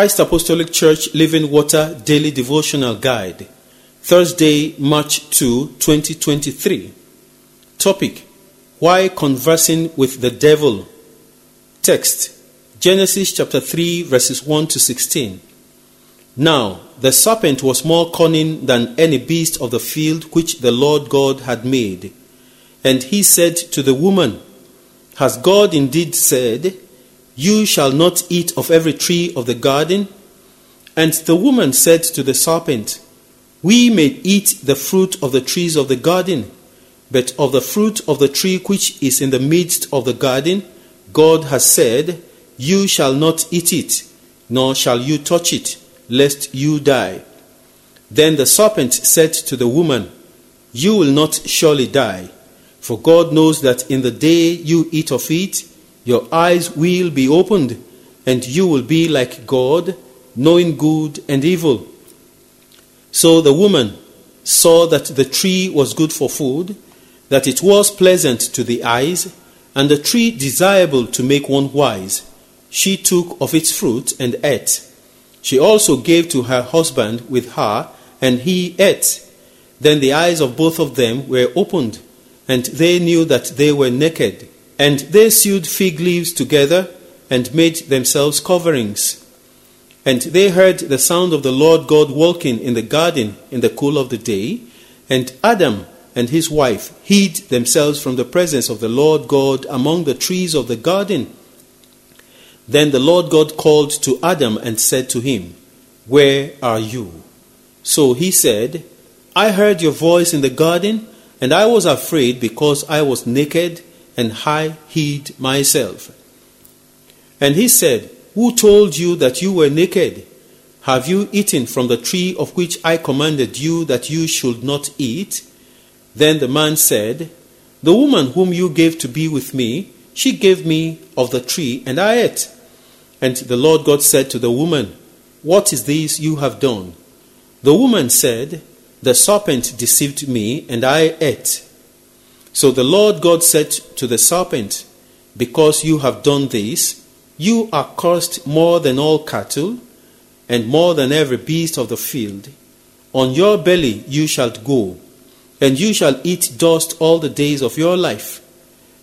Christ Apostolic Church Living Water Daily Devotional Guide, Thursday, March 2, 2023. Topic Why Conversing with the Devil? Text Genesis chapter 3, verses 1 to 16. Now, the serpent was more cunning than any beast of the field which the Lord God had made. And he said to the woman, Has God indeed said, You shall not eat of every tree of the garden? And the woman said to the serpent, We may eat the fruit of the trees of the garden, but of the fruit of the tree which is in the midst of the garden, God has said, You shall not eat it, nor shall you touch it, lest you die. Then the serpent said to the woman, You will not surely die. For God knows that in the day you eat of it, your eyes will be opened, and you will be like God, knowing good and evil. So the woman saw that the tree was good for food, that it was pleasant to the eyes, and the tree desirable to make one wise. She took of its fruit and ate. She also gave to her husband with her, and he ate. Then the eyes of both of them were opened and they knew that they were naked. And they sewed fig leaves together and made themselves coverings. And they heard the sound of the Lord God walking in the garden in the cool of the day. And Adam and his wife hid themselves from the presence of the Lord God among the trees of the garden. Then the Lord God called to Adam and said to him, Where are you? So he said, I heard your voice in the garden and I was afraid because I was naked and I hid myself. And he said, Who told you that you were naked? Have you eaten from the tree of which I commanded you that you should not eat? Then the man said, The woman whom you gave to be with me, she gave me of the tree, and I ate. And the Lord God said to the woman, What is this you have done? The woman said, the serpent deceived me, and I ate. So the Lord God said to the serpent, Because you have done this, you are cursed more than all cattle, and more than every beast of the field. On your belly you shall go, and you shall eat dust all the days of your life.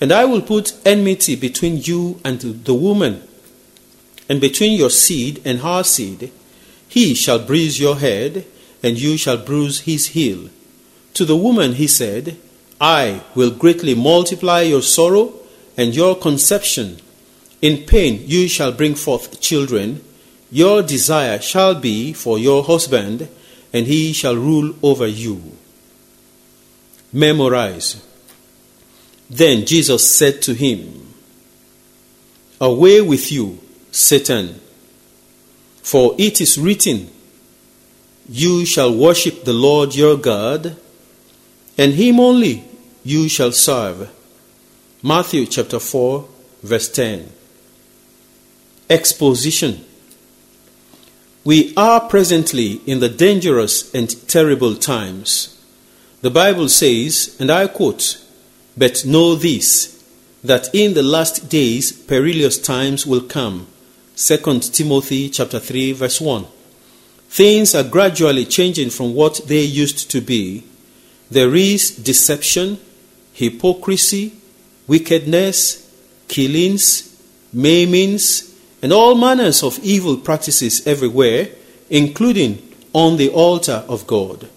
And I will put enmity between you and the woman, and between your seed and her seed. He shall bruise your head, and you shall bruise his heel. To the woman he said, I will greatly multiply your sorrow and your conception. In pain you shall bring forth children. Your desire shall be for your husband, and he shall rule over you. Memorize. Then Jesus said to him, Away with you, Satan, for it is written, you shall worship the Lord your God, and him only you shall serve. Matthew chapter 4, verse 10. Exposition We are presently in the dangerous and terrible times. The Bible says, and I quote, But know this, that in the last days perilous times will come. 2 Timothy chapter 3, verse 1. Things are gradually changing from what they used to be. There is deception, hypocrisy, wickedness, killings, maimings, and all manners of evil practices everywhere, including on the altar of God.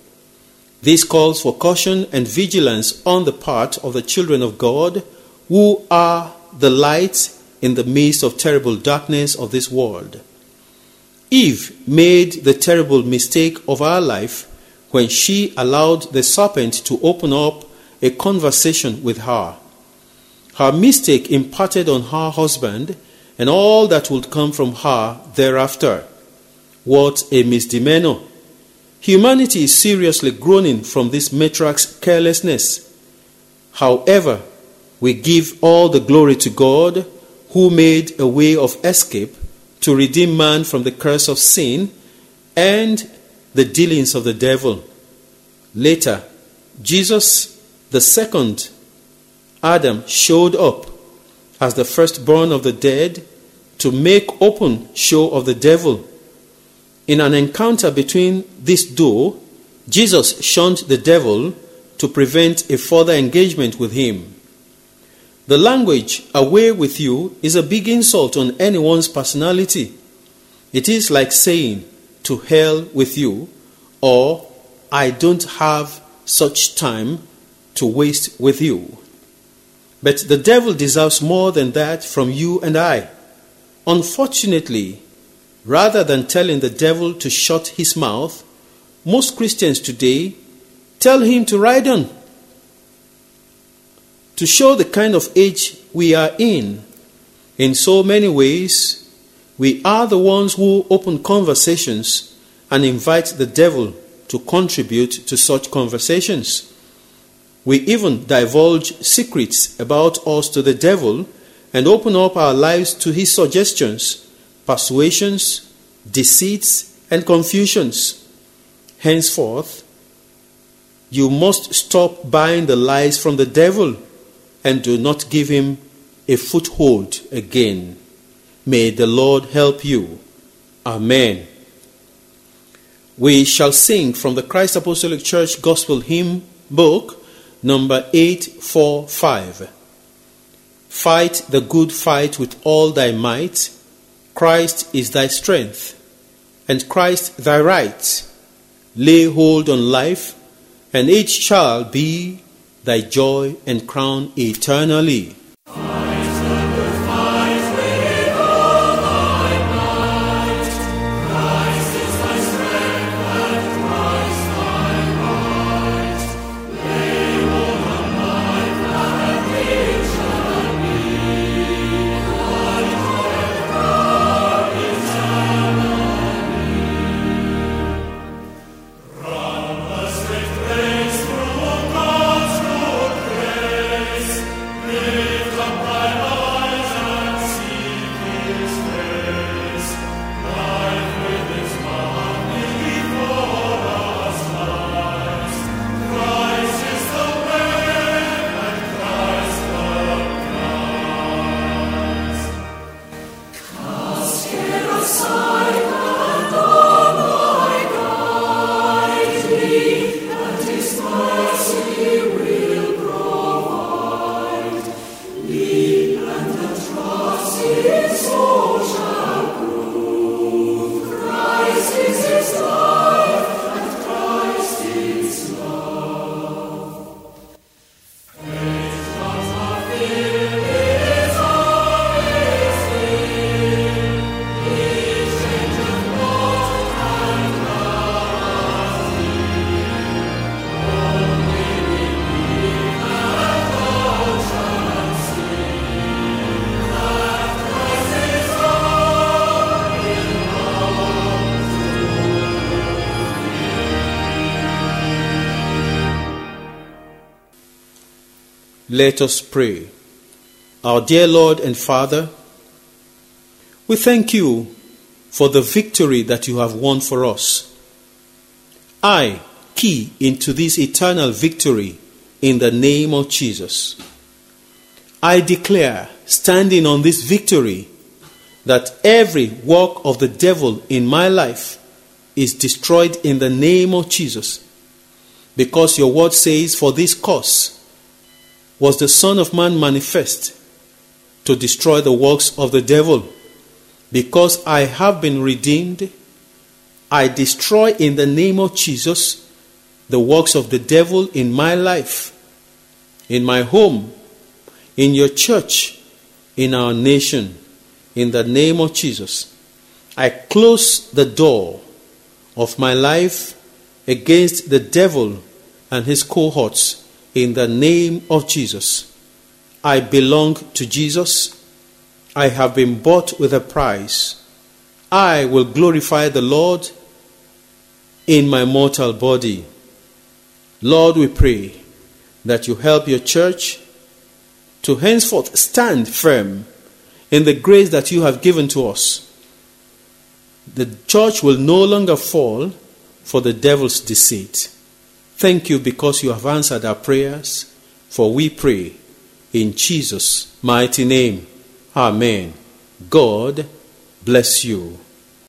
This calls for caution and vigilance on the part of the children of God who are the light in the midst of terrible darkness of this world. Eve made the terrible mistake of our life when she allowed the serpent to open up a conversation with her. Her mistake imparted on her husband and all that would come from her thereafter. What a misdemeanor! Humanity is seriously groaning from this matriarch's carelessness. However, we give all the glory to God who made a way of escape to redeem man from the curse of sin and the dealings of the devil. Later, Jesus, the second Adam, showed up as the firstborn of the dead to make open show of the devil In an encounter between this duo, Jesus shunned the devil to prevent a further engagement with him. The language, away with you, is a big insult on anyone's personality. It is like saying, to hell with you, or I don't have such time to waste with you. But the devil deserves more than that from you and I. Unfortunately, rather than telling the devil to shut his mouth, most Christians today tell him to ride on. To show the kind of age we are in, in so many ways, we are the ones who open conversations and invite the devil to contribute to such conversations. We even divulge secrets about us to the devil and open up our lives to his suggestions, persuasions, deceits, and confusions. Henceforth, you must stop buying the lies from the devil and do not give him a foothold again. May the Lord help you. Amen. We shall sing from the Christ Apostolic Church Gospel Hymn Book, number 845. Fight the good fight with all thy might. Christ is thy strength, and Christ thy right. Lay hold on life, and it shall be thy joy and crown eternally. Let us pray. Our dear Lord and Father, we thank you for the victory that you have won for us. I key into this eternal victory in the name of Jesus. I declare, standing on this victory, that every work of the devil in my life is destroyed in the name of Jesus. Because your word says, For this cause was the Son of Man manifest to destroy the works of the devil. Because I have been redeemed, I destroy in the name of Jesus the works of the devil in my life, in my home, in your church, in our nation, in the name of Jesus. I close the door of my life against the devil and his cohorts in the name of Jesus. I belong to Jesus. I have been bought with a price. I will glorify the Lord in my mortal body. Lord, we pray that you help your church to henceforth stand firm in the grace that you have given to us. The church will no longer fall for the devil's deceit. Thank you because you have answered our prayers, for we pray in Jesus' mighty name. Amen. God bless you.